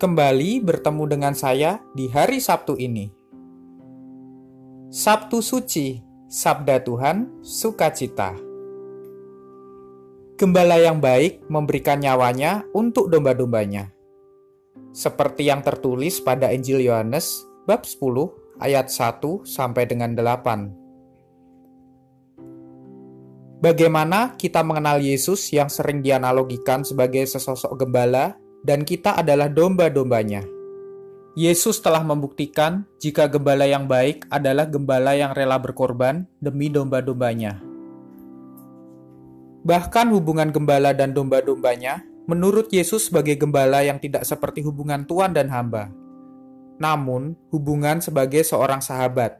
kembali bertemu dengan saya di hari Sabtu ini. Sabtu Suci, Sabda Tuhan, Sukacita. Gembala yang baik memberikan nyawanya untuk domba-dombanya. Seperti yang tertulis pada Injil Yohanes bab 10 ayat 1 sampai dengan 8. Bagaimana kita mengenal Yesus yang sering dianalogikan sebagai sesosok gembala dan kita adalah domba-dombanya. Yesus telah membuktikan jika gembala yang baik adalah gembala yang rela berkorban demi domba-dombanya. Bahkan hubungan gembala dan domba-dombanya menurut Yesus sebagai gembala yang tidak seperti hubungan tuan dan hamba, namun hubungan sebagai seorang sahabat.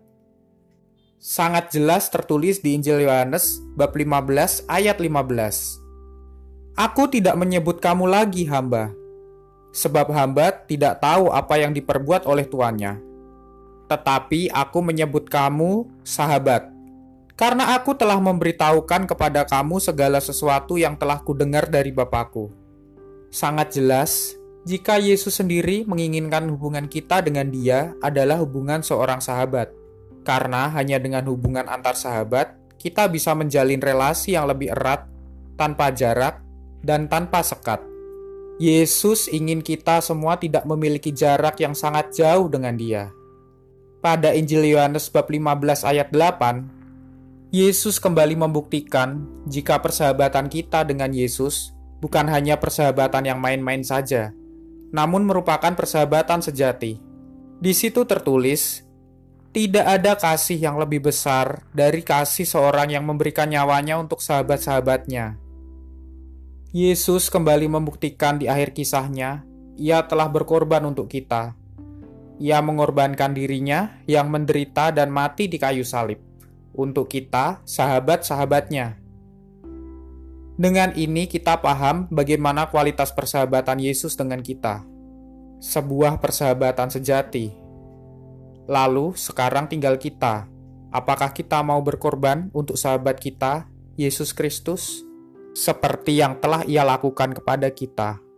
Sangat jelas tertulis di Injil Yohanes bab 15 ayat 15. Aku tidak menyebut kamu lagi hamba, sebab hamba tidak tahu apa yang diperbuat oleh tuannya. Tetapi aku menyebut kamu sahabat, karena aku telah memberitahukan kepada kamu segala sesuatu yang telah kudengar dari Bapakku. Sangat jelas, jika Yesus sendiri menginginkan hubungan kita dengan dia adalah hubungan seorang sahabat. Karena hanya dengan hubungan antar sahabat, kita bisa menjalin relasi yang lebih erat, tanpa jarak, dan tanpa sekat. Yesus ingin kita semua tidak memiliki jarak yang sangat jauh dengan Dia. Pada Injil Yohanes bab 15 ayat 8, Yesus kembali membuktikan jika persahabatan kita dengan Yesus bukan hanya persahabatan yang main-main saja, namun merupakan persahabatan sejati. Di situ tertulis, tidak ada kasih yang lebih besar dari kasih seorang yang memberikan nyawanya untuk sahabat-sahabatnya. Yesus kembali membuktikan di akhir kisahnya, ia telah berkorban untuk kita. Ia mengorbankan dirinya yang menderita dan mati di kayu salib. Untuk kita, sahabat-sahabatnya. Dengan ini kita paham bagaimana kualitas persahabatan Yesus dengan kita. Sebuah persahabatan sejati. Lalu, sekarang tinggal kita. Apakah kita mau berkorban untuk sahabat kita, Yesus Kristus? Seperti yang telah Ia lakukan kepada kita.